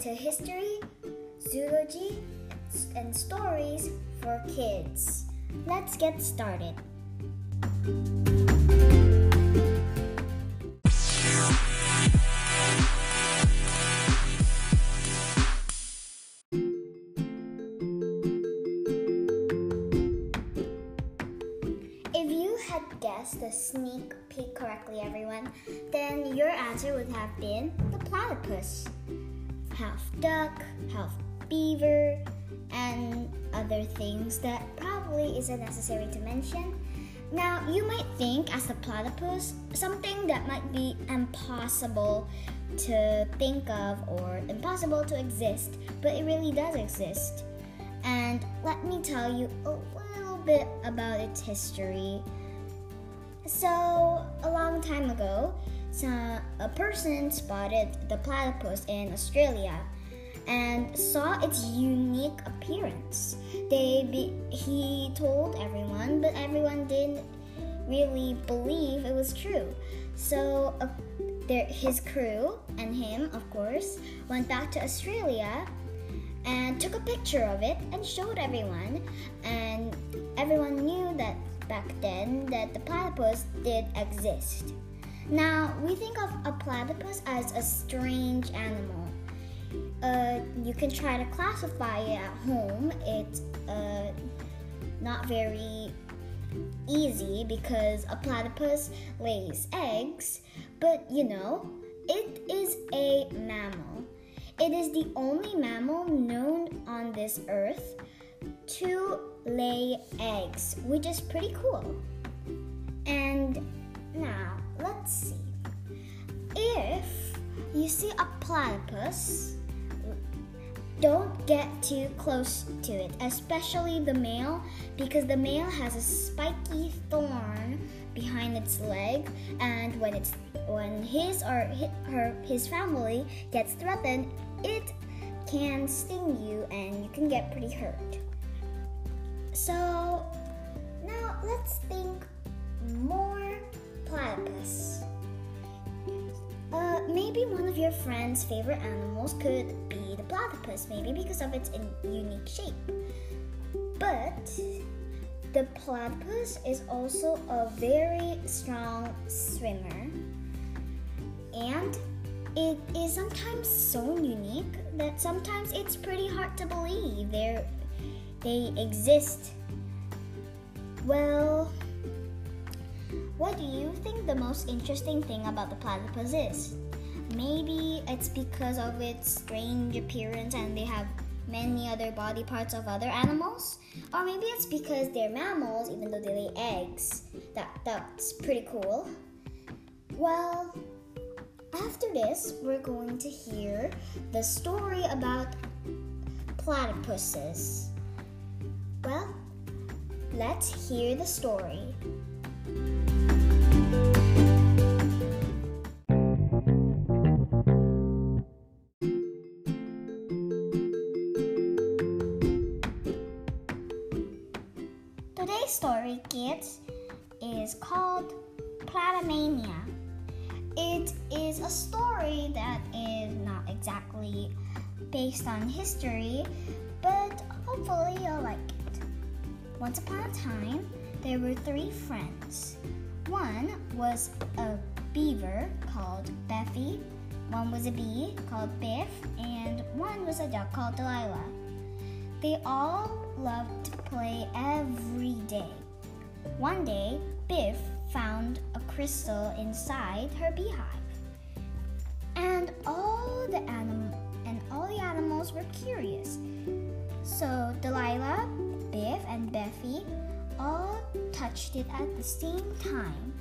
to history, zoology, and stories for kids. Let's get started. If you had guessed the sneak peek correctly, everyone, then your answer would have been the platypus. Half duck, half beaver, and other things that probably isn't necessary to mention. Now, you might think, as the platypus, something that might be impossible to think of or impossible to exist, but it really does exist. And let me tell you a little bit about its history. So, a long time ago, so a person spotted the platypus in Australia and saw its unique appearance. They be, he told everyone, but everyone didn't really believe it was true. So uh, his crew and him, of course, went back to Australia and took a picture of it and showed everyone. And everyone knew that back then that the platypus did exist. Now, we think of a platypus as a strange animal. Uh, you can try to classify it at home. It's uh, not very easy because a platypus lays eggs, but you know, it is a mammal. It is the only mammal known on this earth to lay eggs, which is pretty cool. And see a platypus, don't get too close to it, especially the male, because the male has a spiky thorn behind its leg, and when it's when his or her his family gets threatened, it can sting you and you can get pretty hurt. So now let's think more platypus. Uh, maybe one of your friend's favorite animals could be the platypus, maybe because of its unique shape. But the platypus is also a very strong swimmer, and it is sometimes so unique that sometimes it's pretty hard to believe they they exist. Well, what do you think the most interesting thing about the platypus is? Maybe it's because of its strange appearance and they have many other body parts of other animals? Or maybe it's because they're mammals even though they lay eggs. That that's pretty cool. Well, after this, we're going to hear the story about platypuses. Well, let's hear the story. It is a story that is not exactly based on history, but hopefully you'll like it. Once upon a time, there were three friends. One was a beaver called Beffy, one was a bee called Biff, and one was a duck called Delilah. They all loved to play every day. One day, Biff found a crystal inside her beehive. And all the anim- and all the animals were curious. So Delilah, Biff, and Beffy all touched it at the same time.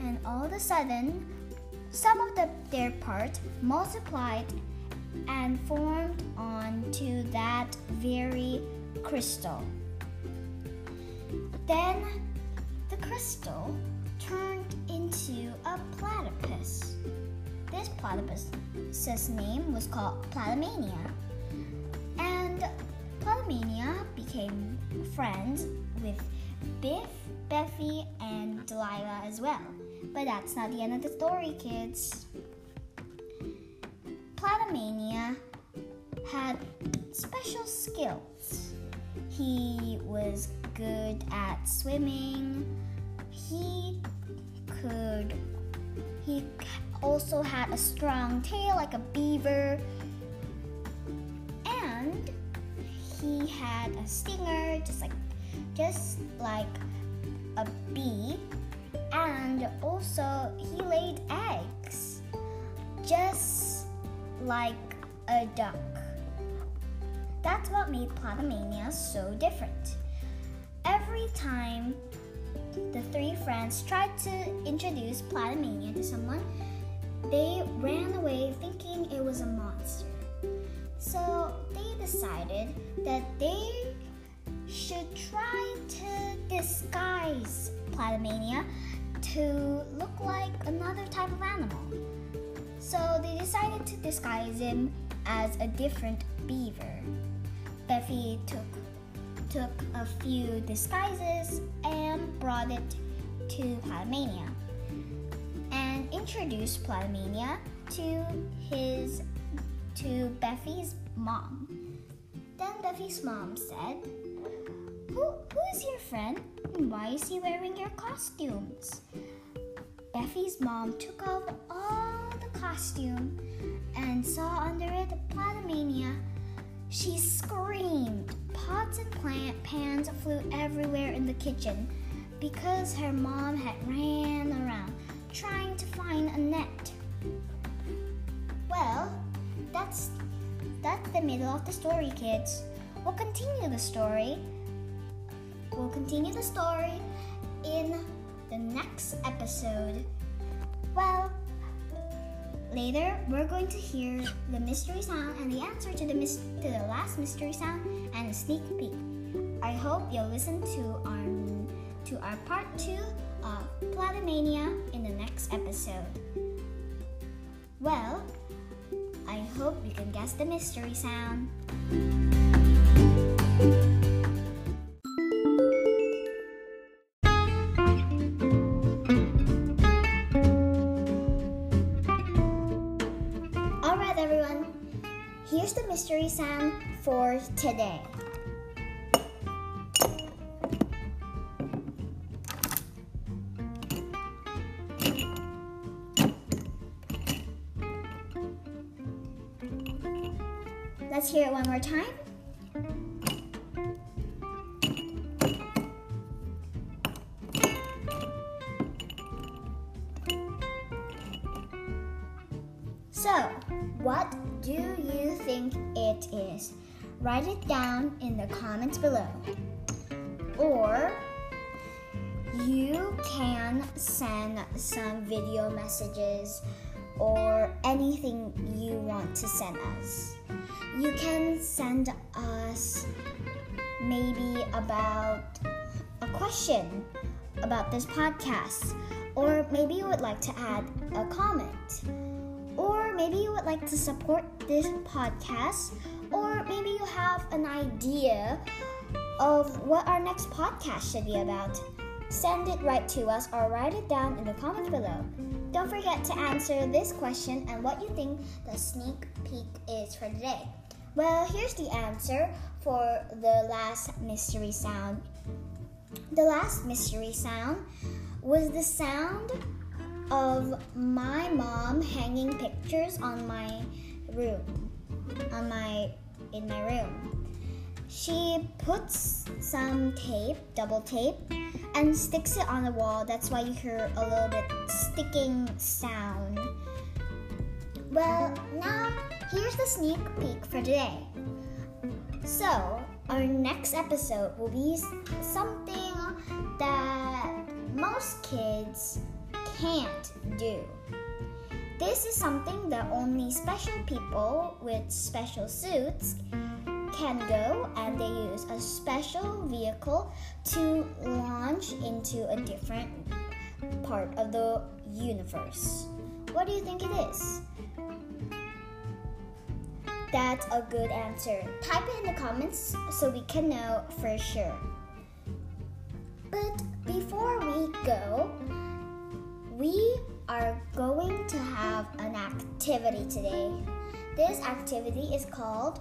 And all of a sudden, some of the, their parts multiplied and formed onto that very crystal. Then the crystal turned into a platypus. This platypus's name was called Platymeia. And Platymeia became friends with Biff, Beffy, and Delilah as well. But that's not the end of the story, kids. Platymeia had special skills. He was good at swimming. He could he also had a strong tail like a beaver. And he had a stinger just like just like a bee. And also he laid eggs just like a duck. That's what made Platymania so different. Every time the three friends tried to introduce Platymania to someone, they ran away thinking it was a monster. So they decided that they should try to disguise Platymania to look like another type of animal. So they decided to disguise him as a different beaver. Bephie took took a few disguises and brought it to Platymania and introduced Platymania to his to Bephie's mom. Then Bephie's mom said, who, who is your friend and why is he wearing your costumes? Bephie's mom took off all the costume and saw under it Platymania. She screamed Pots and flew everywhere in the kitchen because her mom had ran around trying to find a net. Well, that's that's the middle of the story, kids. We'll continue the story. We'll continue the story in the next episode. Well, Later, we're going to hear the mystery sound and the answer to the mis- to the last mystery sound and a sneak peek. I hope you'll listen to our to our part two of Platymania in the next episode. Well, I hope you can guess the mystery sound. Let's hear it one more time. So, what do you think it is? Write it down in the comments below. Or you can send some video messages or anything you want to send us. You can send us maybe about a question about this podcast, or maybe you would like to add a comment or maybe you would like to support this podcast, or maybe you have an idea of what our next podcast should be about. Send it right to us or write it down in the comments below. Don't forget to answer this question and what you think the sneak peek is for today. Well, here's the answer for the last mystery sound. The last mystery sound was the sound of my mom hanging pictures on my room, on my in my room. She puts some tape, double tape, and sticks it on the wall. That's why you hear a little bit sticking sound. Well, now here's the sneak peek for today. So, our next episode will be something that most kids can't do. This is something that only special people with special suits can go and they use a special vehicle to launch into a different part of the universe. What do you think it is? That's a good answer. Type it in the comments so we can know for sure. But before we go, we are going to have an activity today. this activity is called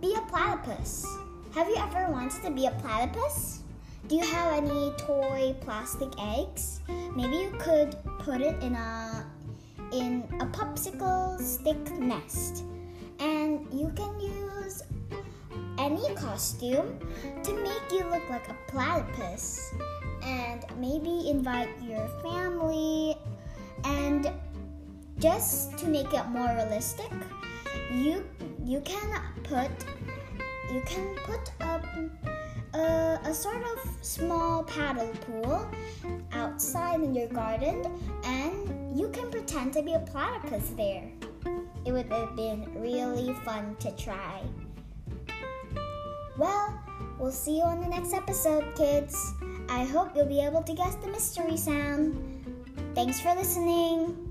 Be a Platypus. Have you ever wanted to be a platypus? Do you have any toy plastic eggs? Maybe you could put it in a in a popsicle stick nest. And you can use any costume to make you look like a platypus. And maybe invite your family and just to make it more realistic, you you can put you can put a, a, uh, a sort of small paddle pool outside in your garden and you can pretend to be a platypus there. It would have been really fun to try. Well, we'll see you on the next episode, kids. I hope you'll be able to guess the mystery sound. Thanks for listening.